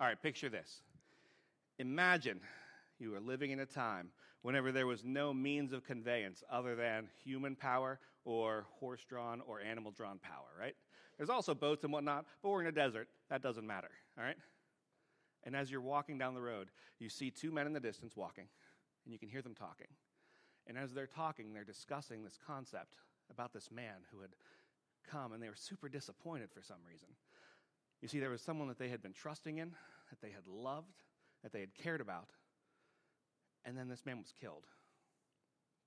All right, picture this. Imagine you were living in a time whenever there was no means of conveyance other than human power or horse drawn or animal drawn power, right? There's also boats and whatnot, but we're in a desert. That doesn't matter, all right? And as you're walking down the road, you see two men in the distance walking, and you can hear them talking. And as they're talking, they're discussing this concept about this man who had come, and they were super disappointed for some reason. You see, there was someone that they had been trusting in, that they had loved, that they had cared about, and then this man was killed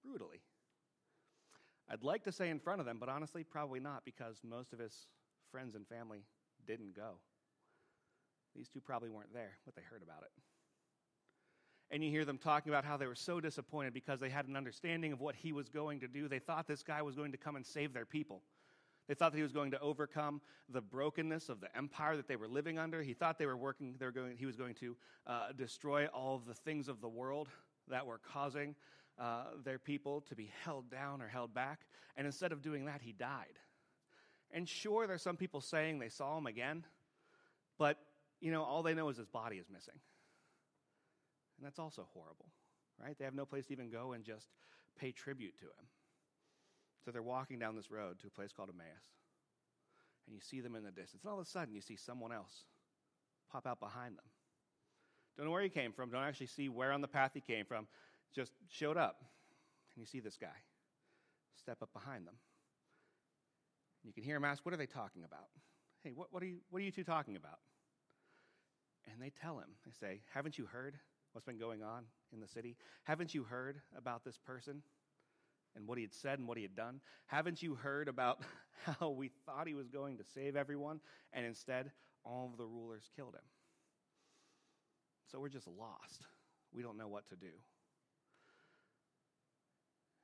brutally. I'd like to say in front of them, but honestly, probably not, because most of his friends and family didn't go. These two probably weren't there, but they heard about it. And you hear them talking about how they were so disappointed because they had an understanding of what he was going to do. They thought this guy was going to come and save their people. They thought that he was going to overcome the brokenness of the empire that they were living under. He thought they were working, they were going, he was going to uh, destroy all of the things of the world that were causing uh, their people to be held down or held back. And instead of doing that, he died. And sure, there's some people saying they saw him again, but you know, all they know is his body is missing. And that's also horrible, right? They have no place to even go and just pay tribute to him. So they're walking down this road to a place called Emmaus. And you see them in the distance. And all of a sudden, you see someone else pop out behind them. Don't know where he came from. Don't actually see where on the path he came from. Just showed up. And you see this guy step up behind them. You can hear him ask, What are they talking about? Hey, what, what, are, you, what are you two talking about? And they tell him, they say, Haven't you heard what's been going on in the city? Haven't you heard about this person and what he had said and what he had done? Haven't you heard about how we thought he was going to save everyone and instead all of the rulers killed him? So we're just lost. We don't know what to do.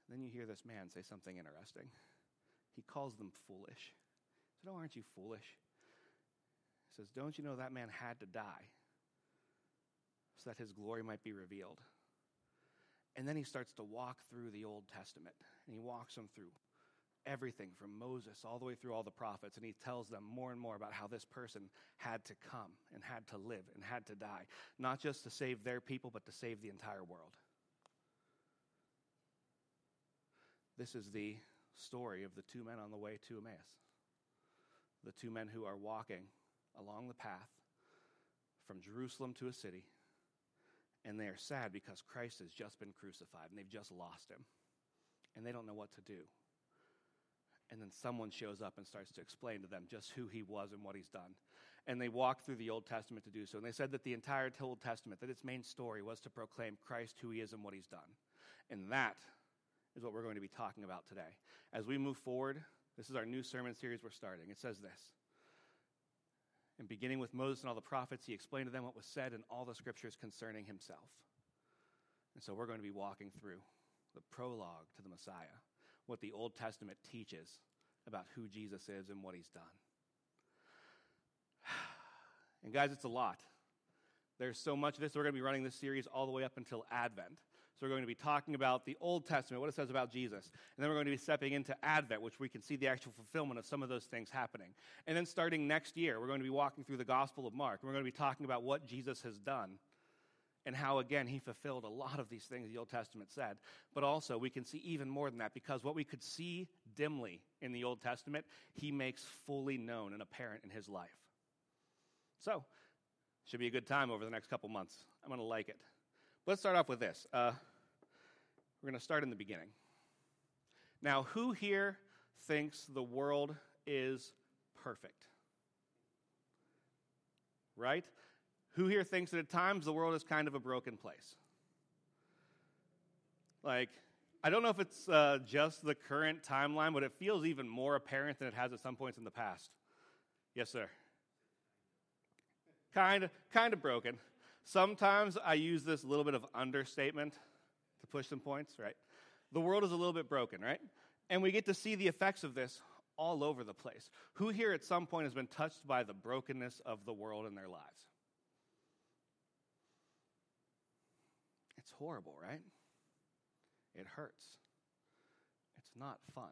Then you hear this man say something interesting. He calls them foolish. Said, Oh, aren't you foolish? He says, Don't you know that man had to die so that his glory might be revealed? And then he starts to walk through the Old Testament, and he walks them through everything from Moses all the way through all the prophets, and he tells them more and more about how this person had to come and had to live and had to die, not just to save their people, but to save the entire world. This is the story of the two men on the way to Emmaus. The two men who are walking along the path from Jerusalem to a city, and they are sad because Christ has just been crucified and they've just lost him, and they don't know what to do. And then someone shows up and starts to explain to them just who he was and what he's done. And they walk through the Old Testament to do so. And they said that the entire Old Testament, that its main story was to proclaim Christ, who he is, and what he's done. And that is what we're going to be talking about today. As we move forward, this is our new sermon series we're starting. It says this and beginning with Moses and all the prophets, he explained to them what was said in all the scriptures concerning himself. And so we're going to be walking through the prologue to the Messiah, what the Old Testament teaches about who Jesus is and what he's done. And guys, it's a lot. There's so much of this. We're going to be running this series all the way up until Advent. So we're going to be talking about the Old Testament, what it says about Jesus. And then we're going to be stepping into Advent, which we can see the actual fulfillment of some of those things happening. And then starting next year, we're going to be walking through the Gospel of Mark. And we're going to be talking about what Jesus has done and how, again, he fulfilled a lot of these things the Old Testament said. But also, we can see even more than that because what we could see dimly in the Old Testament, he makes fully known and apparent in his life. So, should be a good time over the next couple months. I'm going to like it. Let's start off with this. Uh, we're going to start in the beginning. Now, who here thinks the world is perfect? Right? Who here thinks that at times the world is kind of a broken place? Like, I don't know if it's uh, just the current timeline, but it feels even more apparent than it has at some points in the past. Yes, sir. Kind of, kind of broken. Sometimes I use this little bit of understatement push some points, right? The world is a little bit broken, right? And we get to see the effects of this all over the place. Who here at some point has been touched by the brokenness of the world in their lives? It's horrible, right? It hurts. It's not fun.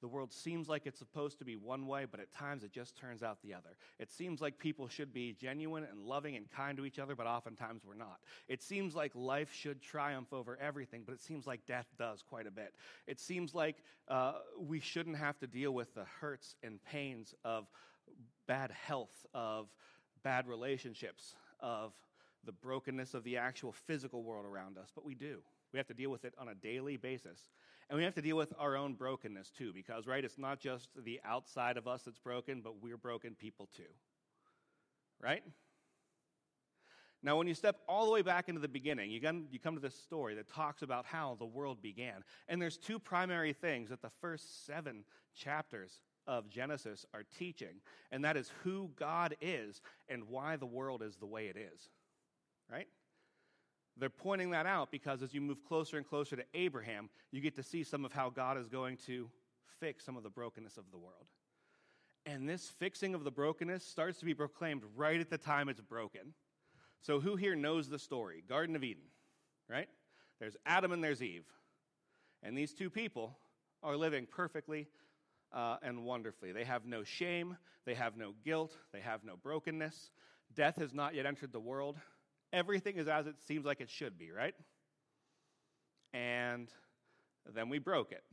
The world seems like it's supposed to be one way, but at times it just turns out the other. It seems like people should be genuine and loving and kind to each other, but oftentimes we're not. It seems like life should triumph over everything, but it seems like death does quite a bit. It seems like uh, we shouldn't have to deal with the hurts and pains of bad health, of bad relationships, of the brokenness of the actual physical world around us, but we do. We have to deal with it on a daily basis. And we have to deal with our own brokenness too, because, right, it's not just the outside of us that's broken, but we're broken people too. Right? Now, when you step all the way back into the beginning, you come, to this story that talks about how the world began. And there's two primary things that the first seven chapters of Genesis are teaching, and that is who God is and why the world is the way it is. Right? They're pointing that out because as you move closer and closer to Abraham, you get to see some of how God is going to fix some of the brokenness of the world. And this fixing of the brokenness starts to be proclaimed right at the time it's broken. So, who here knows the story? Garden of Eden, right? There's Adam and there's Eve. And these two people are living perfectly uh, and wonderfully. They have no shame, they have no guilt, they have no brokenness. Death has not yet entered the world everything is as it seems like it should be, right? And then we broke it.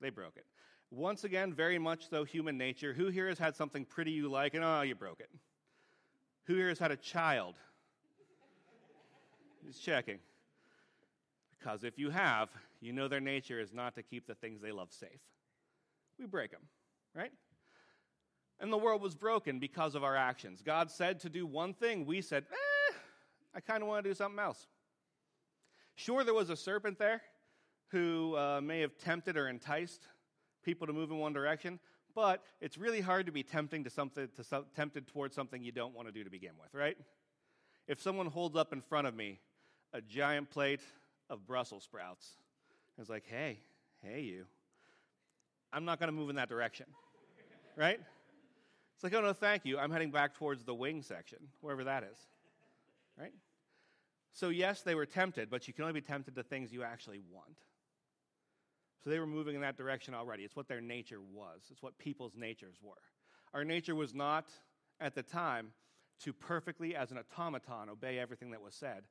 They broke it. Once again, very much so human nature. Who here has had something pretty you like and oh, you broke it? Who here has had a child? Just checking. Because if you have, you know their nature is not to keep the things they love safe. We break them, right? And the world was broken because of our actions. God said to do one thing. We said, eh, I kind of want to do something else. Sure, there was a serpent there who uh, may have tempted or enticed people to move in one direction, but it's really hard to be tempting to something to so, tempted towards something you don't want to do to begin with, right? If someone holds up in front of me a giant plate of Brussels sprouts, it's like, hey, hey, you, I'm not going to move in that direction, right? It's like, oh no, thank you. I'm heading back towards the wing section, wherever that is. Right? So, yes, they were tempted, but you can only be tempted to things you actually want. So they were moving in that direction already. It's what their nature was, it's what people's natures were. Our nature was not, at the time, to perfectly, as an automaton, obey everything that was said.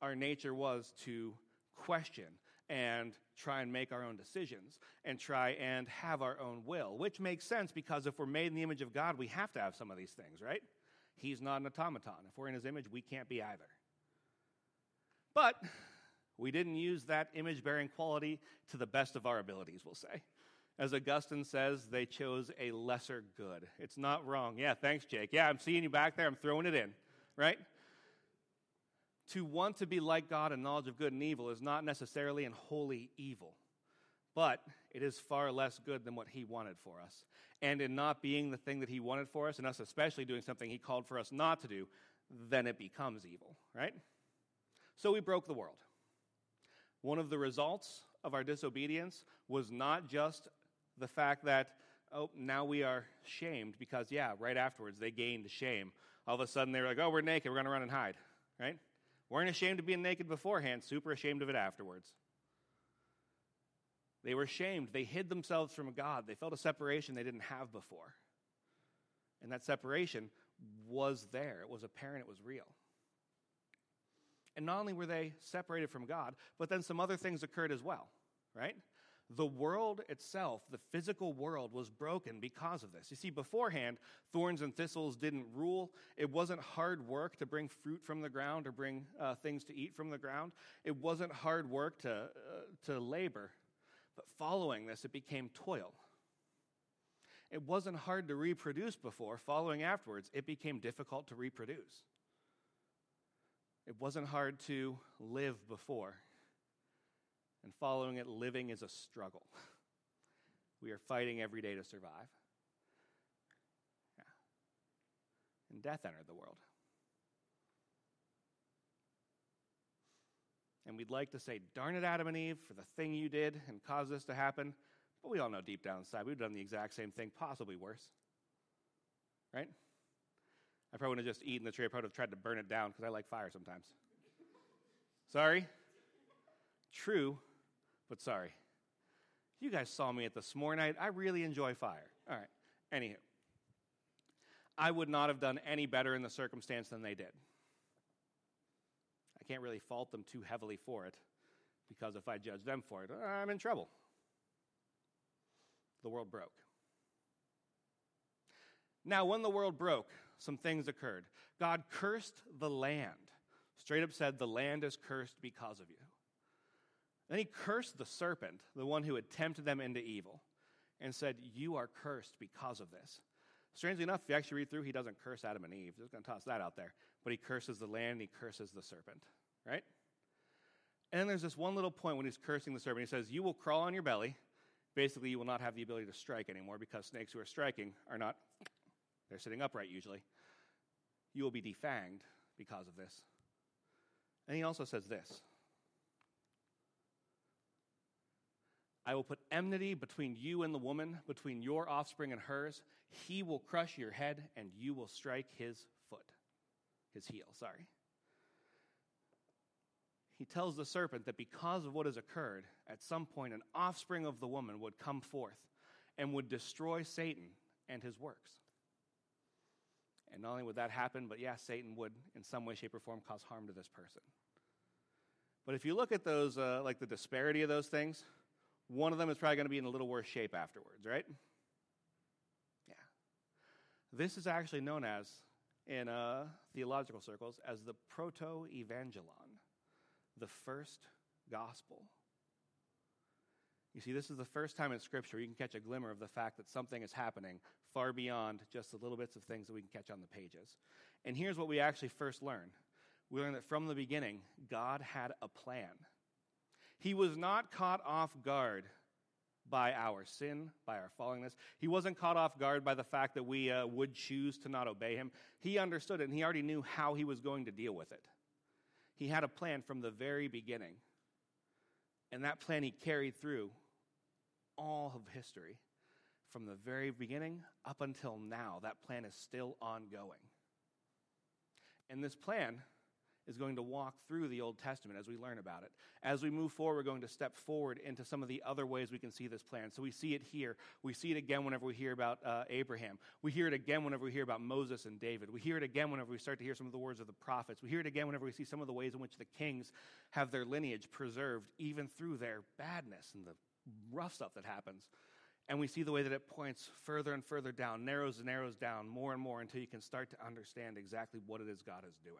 Our nature was to question and try and make our own decisions and try and have our own will, which makes sense because if we're made in the image of God, we have to have some of these things, right? He's not an automaton. If we're in his image, we can't be either. But we didn't use that image bearing quality to the best of our abilities, we'll say. As Augustine says, they chose a lesser good. It's not wrong. Yeah, thanks, Jake. Yeah, I'm seeing you back there. I'm throwing it in, right? To want to be like God in knowledge of good and evil is not necessarily in wholly evil, but it is far less good than what He wanted for us. And in not being the thing that He wanted for us, and us especially doing something He called for us not to do, then it becomes evil, right? So we broke the world. One of the results of our disobedience was not just the fact that, oh, now we are shamed, because, yeah, right afterwards they gained shame. All of a sudden they were like, oh, we're naked, we're going to run and hide, right? Weren't ashamed of being naked beforehand, super ashamed of it afterwards. They were ashamed. They hid themselves from God. They felt a separation they didn't have before. And that separation was there, it was apparent, it was real. And not only were they separated from God, but then some other things occurred as well, right? The world itself, the physical world, was broken because of this. You see, beforehand, thorns and thistles didn't rule. It wasn't hard work to bring fruit from the ground or bring uh, things to eat from the ground. It wasn't hard work to, uh, to labor. But following this, it became toil. It wasn't hard to reproduce before. Following afterwards, it became difficult to reproduce. It wasn't hard to live before and following it, living is a struggle. We are fighting every day to survive. Yeah. And death entered the world. And we'd like to say, darn it, Adam and Eve, for the thing you did and caused this to happen. But we all know deep down inside we've done the exact same thing, possibly worse. Right? I probably would have just eaten the tree. I probably would have tried to burn it down because I like fire sometimes. Sorry? True, but sorry. You guys saw me at the s'more night. I really enjoy fire. All right. Anywho, I would not have done any better in the circumstance than they did. I can't really fault them too heavily for it because if I judge them for it, I'm in trouble. The world broke. Now, when the world broke, some things occurred. God cursed the land. Straight up said, The land is cursed because of you. Then he cursed the serpent, the one who had tempted them into evil, and said, You are cursed because of this. Strangely enough, if you actually read through, he doesn't curse Adam and Eve. Just going to toss that out there. But he curses the land and he curses the serpent, right? And then there's this one little point when he's cursing the serpent. He says, You will crawl on your belly. Basically, you will not have the ability to strike anymore because snakes who are striking are not, they're sitting upright usually. You will be defanged because of this. And he also says this I will put enmity between you and the woman, between your offspring and hers. He will crush your head, and you will strike his foot, his heel, sorry. He tells the serpent that because of what has occurred, at some point an offspring of the woman would come forth and would destroy Satan and his works. And not only would that happen, but yes, Satan would, in some way, shape, or form, cause harm to this person. But if you look at those, uh, like the disparity of those things, one of them is probably going to be in a little worse shape afterwards, right? Yeah. This is actually known as, in uh, theological circles, as the proto evangelon, the first gospel. You see, this is the first time in Scripture you can catch a glimmer of the fact that something is happening far beyond just the little bits of things that we can catch on the pages. And here's what we actually first learn we learn that from the beginning, God had a plan. He was not caught off guard by our sin, by our fallingness. He wasn't caught off guard by the fact that we uh, would choose to not obey him. He understood it and he already knew how he was going to deal with it. He had a plan from the very beginning. And that plan he carried through all of history. From the very beginning up until now, that plan is still ongoing. And this plan is going to walk through the Old Testament as we learn about it. As we move forward, we're going to step forward into some of the other ways we can see this plan. So we see it here. We see it again whenever we hear about uh, Abraham. We hear it again whenever we hear about Moses and David. We hear it again whenever we start to hear some of the words of the prophets. We hear it again whenever we see some of the ways in which the kings have their lineage preserved, even through their badness and the rough stuff that happens. And we see the way that it points further and further down, narrows and narrows down more and more until you can start to understand exactly what it is God is doing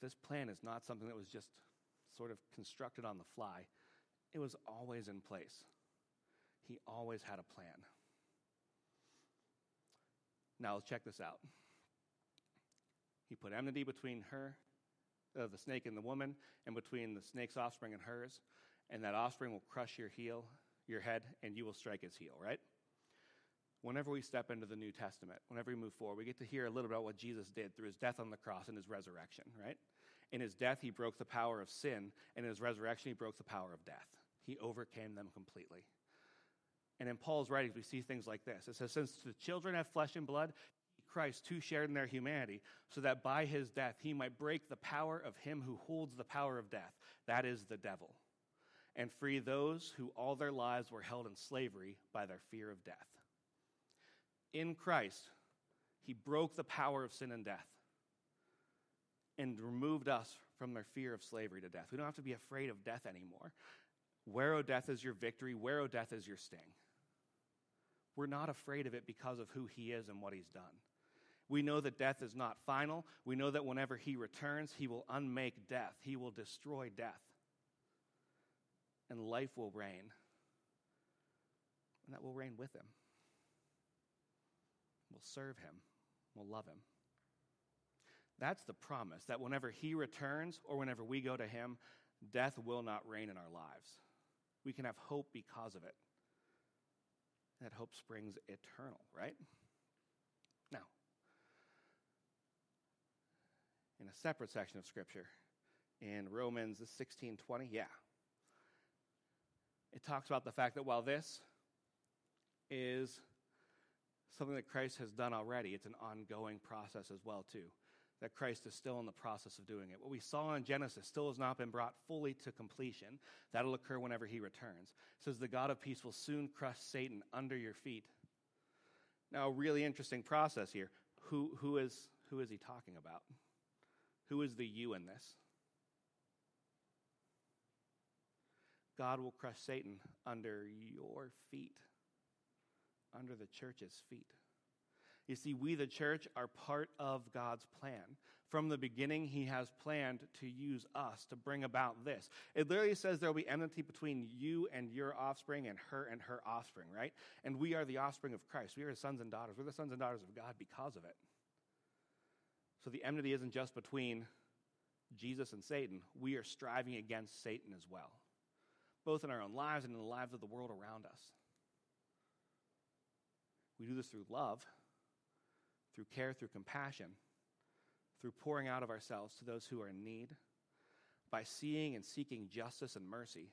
this plan is not something that was just sort of constructed on the fly, it was always in place. He always had a plan. Now, let's check this out. He put enmity between her, uh, the snake and the woman, and between the snake's offspring and hers, and that offspring will crush your heel, your head, and you will strike his heel, right? Whenever we step into the New Testament, whenever we move forward, we get to hear a little about what Jesus did through his death on the cross and his resurrection, right? In his death, he broke the power of sin, and in his resurrection, he broke the power of death. He overcame them completely. And in Paul's writings, we see things like this. It says, Since the children have flesh and blood, Christ too shared in their humanity, so that by his death he might break the power of him who holds the power of death, that is the devil, and free those who all their lives were held in slavery by their fear of death in Christ, he broke the power of sin and death and removed us from their fear of slavery to death. We don't have to be afraid of death anymore. Where, O death, is your victory? Where, O death, is your sting? We're not afraid of it because of who he is and what he's done. We know that death is not final. We know that whenever he returns, he will unmake death, he will destroy death, and life will reign. And that will reign with him. We'll serve him. We'll love him. That's the promise that whenever he returns or whenever we go to him, death will not reign in our lives. We can have hope because of it. That hope springs eternal, right? Now, in a separate section of Scripture, in Romans 16 20, yeah, it talks about the fact that while this is something that Christ has done already. It's an ongoing process as well, too. that Christ is still in the process of doing it. What we saw in Genesis still has not been brought fully to completion. That'll occur whenever he returns. It says the God of peace will soon crush Satan under your feet. Now, a really interesting process here. Who, who, is, who is he talking about? Who is the you in this? God will crush Satan under your feet, under the church's feet. You see, we, the church, are part of God's plan. From the beginning, He has planned to use us to bring about this. It literally says there will be enmity between you and your offspring and her and her offspring, right? And we are the offspring of Christ. We are His sons and daughters. We're the sons and daughters of God because of it. So the enmity isn't just between Jesus and Satan, we are striving against Satan as well both in our own lives and in the lives of the world around us. We do this through love, through care, through compassion, through pouring out of ourselves to those who are in need, by seeing and seeking justice and mercy,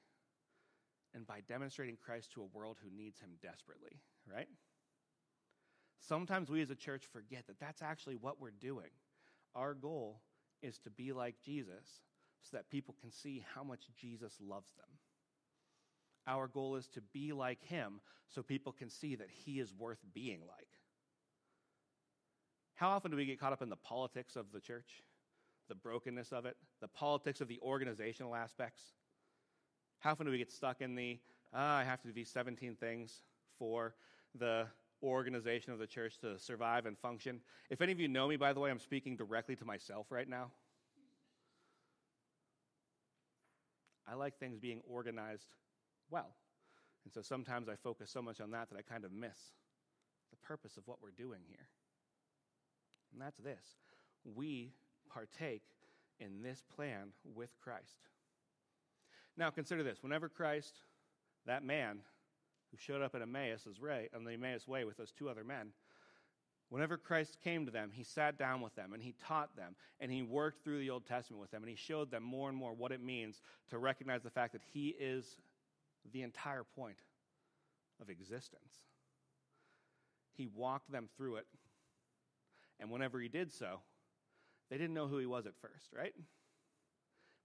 and by demonstrating Christ to a world who needs him desperately, right? Sometimes we as a church forget that that's actually what we're doing. Our goal is to be like Jesus so that people can see how much Jesus loves them. Our goal is to be like him so people can see that he is worth being like. How often do we get caught up in the politics of the church, the brokenness of it, the politics of the organizational aspects? How often do we get stuck in the, uh, I have to do these 17 things for the organization of the church to survive and function? If any of you know me, by the way, I'm speaking directly to myself right now. I like things being organized well. And so sometimes I focus so much on that that I kind of miss the purpose of what we're doing here. And that's this we partake in this plan with Christ. Now consider this whenever Christ, that man who showed up at Emmaus way, on the Emmaus way with those two other men, Whenever Christ came to them, he sat down with them and he taught them and he worked through the Old Testament with them and he showed them more and more what it means to recognize the fact that he is the entire point of existence. He walked them through it. And whenever he did so, they didn't know who he was at first, right?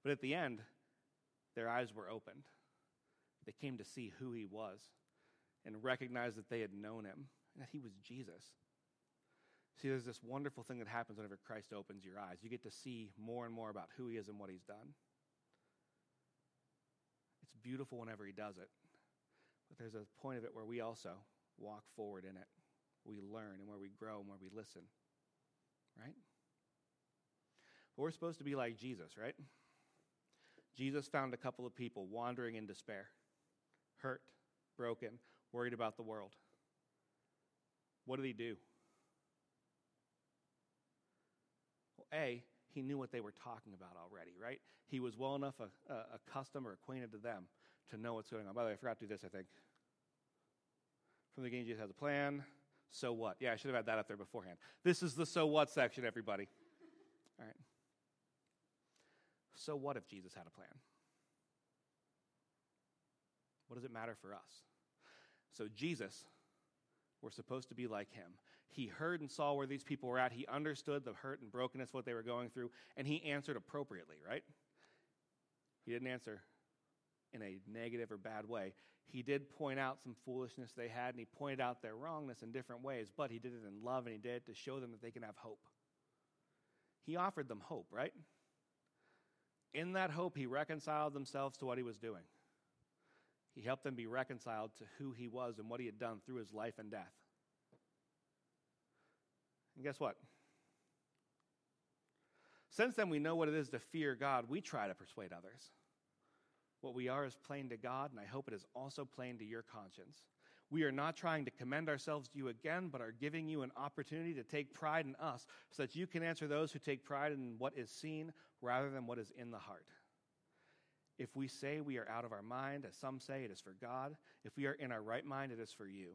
But at the end, their eyes were opened. They came to see who he was and recognized that they had known him and that he was Jesus. See, there's this wonderful thing that happens whenever Christ opens your eyes. You get to see more and more about who he is and what he's done beautiful whenever he does it. But there's a point of it where we also walk forward in it. We learn and where we grow and where we listen. Right? But we're supposed to be like Jesus, right? Jesus found a couple of people wandering in despair, hurt, broken, worried about the world. What did he do? Well, A, he knew what they were talking about already, right? He was well enough uh, uh, accustomed or acquainted to them to know what's going on. By the way, I forgot to do this, I think. From the beginning, Jesus has a plan. So what? Yeah, I should have had that up there beforehand. This is the so what section, everybody. All right. So what if Jesus had a plan? What does it matter for us? So, Jesus, we're supposed to be like him. He heard and saw where these people were at. He understood the hurt and brokenness, what they were going through, and he answered appropriately, right? He didn't answer in a negative or bad way. He did point out some foolishness they had, and he pointed out their wrongness in different ways, but he did it in love, and he did it to show them that they can have hope. He offered them hope, right? In that hope, he reconciled themselves to what he was doing. He helped them be reconciled to who he was and what he had done through his life and death. And guess what? Since then, we know what it is to fear God. We try to persuade others. What we are is plain to God, and I hope it is also plain to your conscience. We are not trying to commend ourselves to you again, but are giving you an opportunity to take pride in us so that you can answer those who take pride in what is seen rather than what is in the heart. If we say we are out of our mind, as some say, it is for God. If we are in our right mind, it is for you.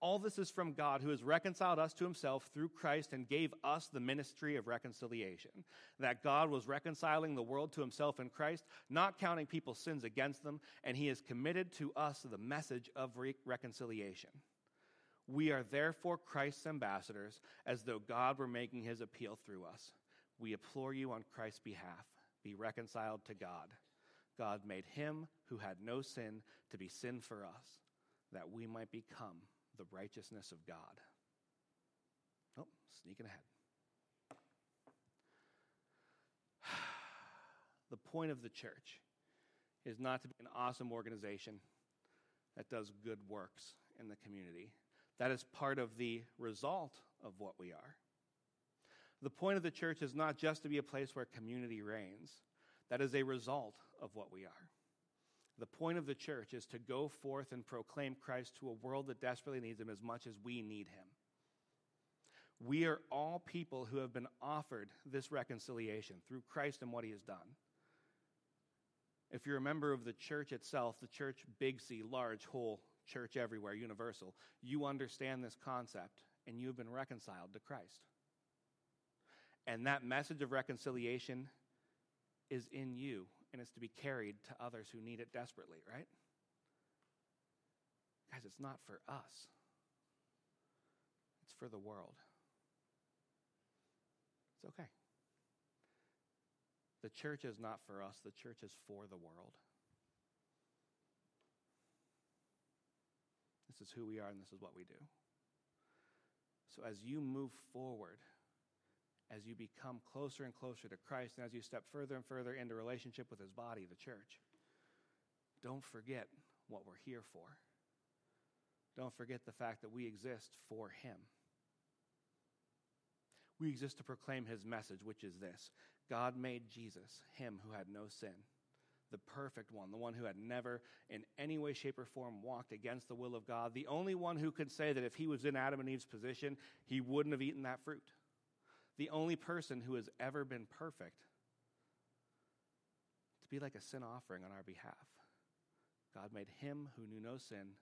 All this is from God, who has reconciled us to himself through Christ and gave us the ministry of reconciliation. That God was reconciling the world to himself in Christ, not counting people's sins against them, and he has committed to us the message of re- reconciliation. We are therefore Christ's ambassadors, as though God were making his appeal through us. We implore you on Christ's behalf be reconciled to God. God made him who had no sin to be sin for us, that we might become the righteousness of God. Oh, sneaking ahead. the point of the church is not to be an awesome organization that does good works in the community. That is part of the result of what we are. The point of the church is not just to be a place where community reigns, that is a result of what we are. The point of the church is to go forth and proclaim Christ to a world that desperately needs him as much as we need him. We are all people who have been offered this reconciliation through Christ and what he has done. If you're a member of the church itself, the church, big C, large, whole, church everywhere, universal, you understand this concept and you have been reconciled to Christ. And that message of reconciliation is in you and it's to be carried to others who need it desperately, right? Guys, it's not for us, it's for the world. It's okay. The church is not for us, the church is for the world. This is who we are and this is what we do. So as you move forward, as you become closer and closer to Christ, and as you step further and further into relationship with his body, the church, don't forget what we're here for. Don't forget the fact that we exist for him. We exist to proclaim his message, which is this God made Jesus, him who had no sin, the perfect one, the one who had never in any way, shape, or form walked against the will of God, the only one who could say that if he was in Adam and Eve's position, he wouldn't have eaten that fruit the only person who has ever been perfect, to be like a sin offering on our behalf. God made him who knew no sin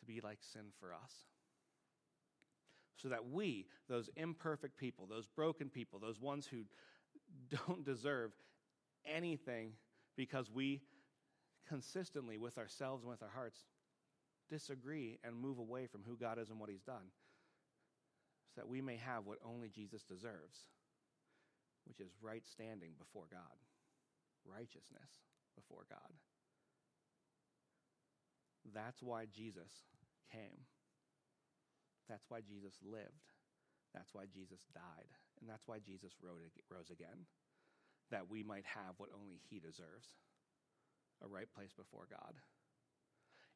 to be like sin for us. So that we, those imperfect people, those broken people, those ones who don't deserve anything because we consistently, with ourselves and with our hearts, disagree and move away from who God is and what He's done so that we may have what only Jesus deserves, which is right standing before God, righteousness before God. That's why Jesus came. That's why Jesus lived. That's why Jesus died. And that's why Jesus rose again, that we might have what only He deserves a right place before God.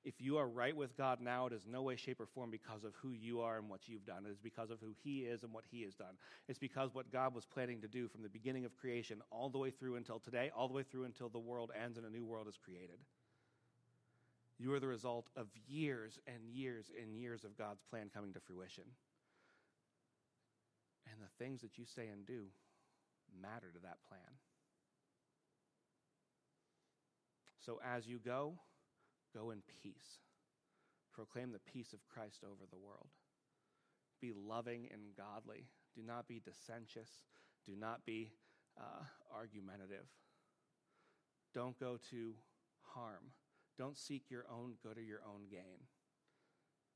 If you are right with God now, it is no way, shape, or form because of who you are and what you've done. It is because of who He is and what He has done. It's because what God was planning to do from the beginning of creation all the way through until today, all the way through until the world ends and a new world is created. You are the result of years and years and years of God's plan coming to fruition. And the things that you say and do matter to that plan. So as you go, Go in peace. Proclaim the peace of Christ over the world. Be loving and godly. Do not be dissentious. Do not be uh, argumentative. Don't go to harm. Don't seek your own good or your own gain.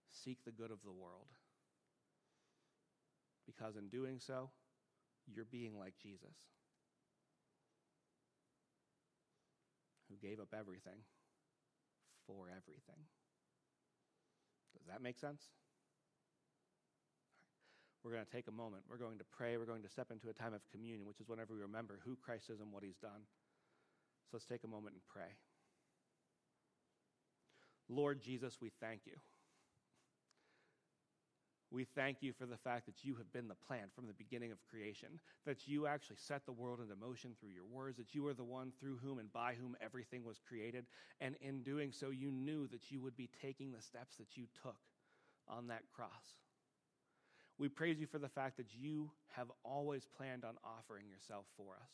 Seek the good of the world. Because in doing so, you're being like Jesus, who gave up everything for everything. Does that make sense? We're going to take a moment. We're going to pray. We're going to step into a time of communion, which is whenever we remember who Christ is and what he's done. So let's take a moment and pray. Lord Jesus, we thank you. We thank you for the fact that you have been the plan from the beginning of creation, that you actually set the world into motion through your words, that you are the one through whom and by whom everything was created. And in doing so, you knew that you would be taking the steps that you took on that cross. We praise you for the fact that you have always planned on offering yourself for us.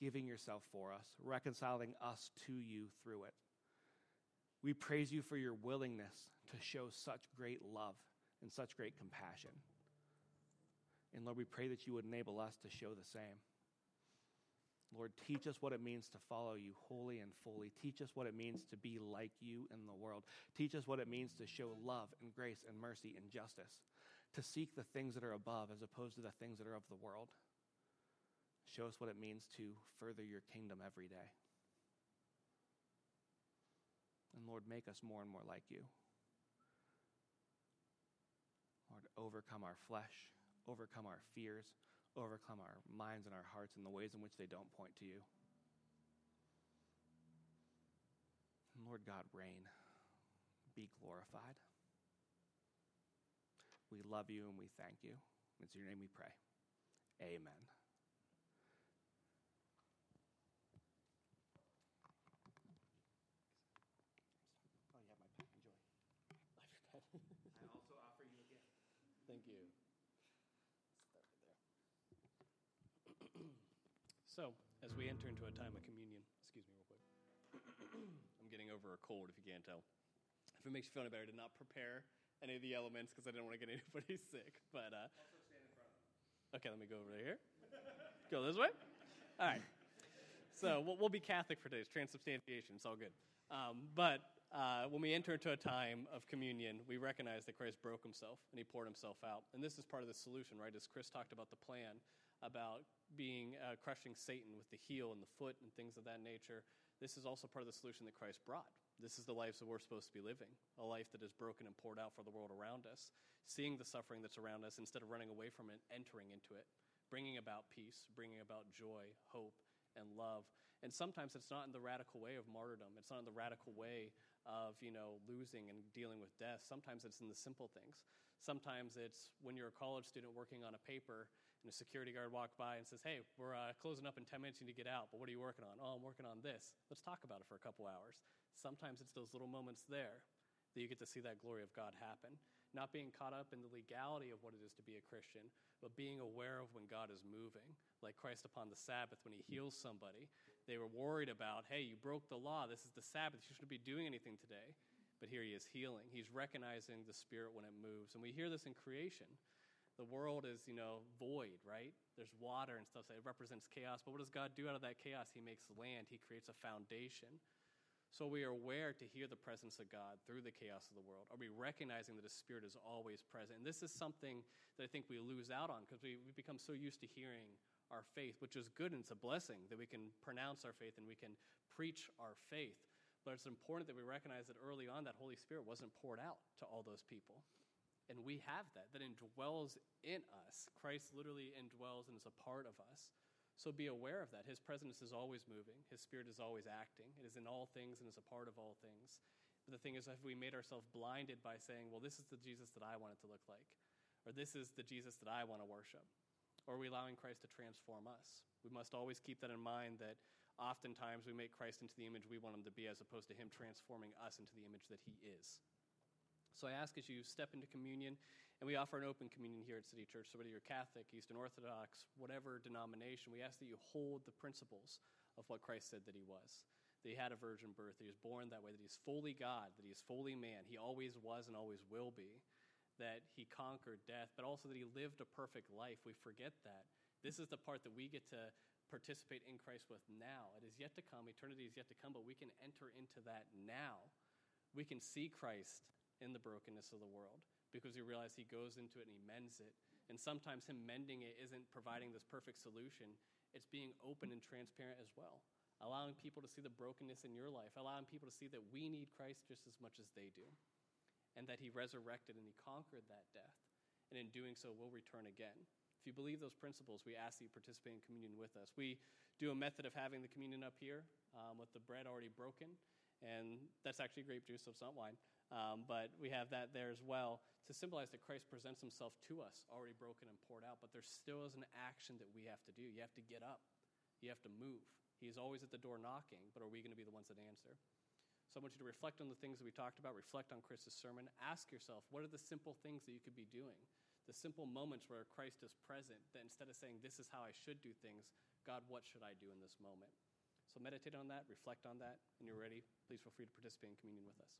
giving yourself for us, reconciling us to you through it. We praise you for your willingness to show such great love and such great compassion. And Lord, we pray that you would enable us to show the same. Lord, teach us what it means to follow you wholly and fully. Teach us what it means to be like you in the world. Teach us what it means to show love and grace and mercy and justice, to seek the things that are above as opposed to the things that are of the world. Show us what it means to further your kingdom every day. And Lord, make us more and more like you. Lord, overcome our flesh, overcome our fears, overcome our minds and our hearts in the ways in which they don't point to you. And Lord God, reign. Be glorified. We love you and we thank you. It's your name we pray. Amen. Oh, you have my pen. Enjoy. I also offer you a gift. Thank you. So, as we enter into a time of communion, excuse me real quick. I'm getting over a cold, if you can't tell. If it makes you feel any better, I did not prepare any of the elements because I didn't want to get anybody sick. But uh, okay, let me go over here. go this way. All right. So we'll, we'll be Catholic for today's transubstantiation. It's all good. Um, but uh, when we enter into a time of communion, we recognize that Christ broke himself and he poured himself out. And this is part of the solution, right? As Chris talked about the plan about being uh, crushing Satan with the heel and the foot and things of that nature, this is also part of the solution that Christ brought. This is the life that we're supposed to be living a life that is broken and poured out for the world around us, seeing the suffering that's around us instead of running away from it, entering into it, bringing about peace, bringing about joy, hope, and love. And sometimes it's not in the radical way of martyrdom. It's not in the radical way of, you know, losing and dealing with death. Sometimes it's in the simple things. Sometimes it's when you're a college student working on a paper and a security guard walks by and says, Hey, we're uh, closing up in 10 minutes, you need to get out. But what are you working on? Oh, I'm working on this. Let's talk about it for a couple hours. Sometimes it's those little moments there that you get to see that glory of God happen. Not being caught up in the legality of what it is to be a Christian, but being aware of when God is moving. Like Christ upon the Sabbath, when he heals somebody, they were worried about, hey, you broke the law. This is the Sabbath. You shouldn't be doing anything today. But here he is healing. He's recognizing the Spirit when it moves. And we hear this in creation. The world is, you know, void, right? There's water and stuff. So it represents chaos. But what does God do out of that chaos? He makes land, He creates a foundation. So we are aware to hear the presence of God through the chaos of the world. Are we recognizing that His Spirit is always present? And this is something that I think we lose out on because we, we become so used to hearing our faith, which is good and it's a blessing that we can pronounce our faith and we can preach our faith. But it's important that we recognize that early on that Holy Spirit wasn't poured out to all those people. And we have that, that indwells in us. Christ literally indwells and is a part of us. So be aware of that. His presence is always moving, His Spirit is always acting. It is in all things and is a part of all things. But the thing is, have we made ourselves blinded by saying, well, this is the Jesus that I want it to look like? Or this is the Jesus that I want to worship? Or are we allowing Christ to transform us? We must always keep that in mind that oftentimes we make Christ into the image we want him to be as opposed to him transforming us into the image that he is. So I ask as you step into communion, and we offer an open communion here at City Church. So whether you're Catholic, Eastern Orthodox, whatever denomination, we ask that you hold the principles of what Christ said that he was. That he had a virgin birth, that he was born that way, that he's fully God, that he is fully man. He always was and always will be. That he conquered death, but also that he lived a perfect life. We forget that. This is the part that we get to participate in Christ with now. It is yet to come, eternity is yet to come, but we can enter into that now. We can see Christ in the brokenness of the world because we realize he goes into it and he mends it. And sometimes him mending it isn't providing this perfect solution, it's being open and transparent as well. Allowing people to see the brokenness in your life, allowing people to see that we need Christ just as much as they do, and that he resurrected and he conquered that death. And in doing so, will return again. If you believe those principles, we ask that you participate in communion with us. We do a method of having the communion up here um, with the bread already broken, and that's actually grape juice, so it's not wine. Um, but we have that there as well to symbolize that Christ presents himself to us already broken and poured out. But there still is an action that we have to do. You have to get up, you have to move. He's always at the door knocking, but are we going to be the ones that answer? So I want you to reflect on the things that we talked about, reflect on Chris's sermon. Ask yourself, what are the simple things that you could be doing the simple moments where Christ is present, that instead of saying, This is how I should do things, God, what should I do in this moment? So meditate on that, reflect on that, and you're ready. Please feel free to participate in communion with us.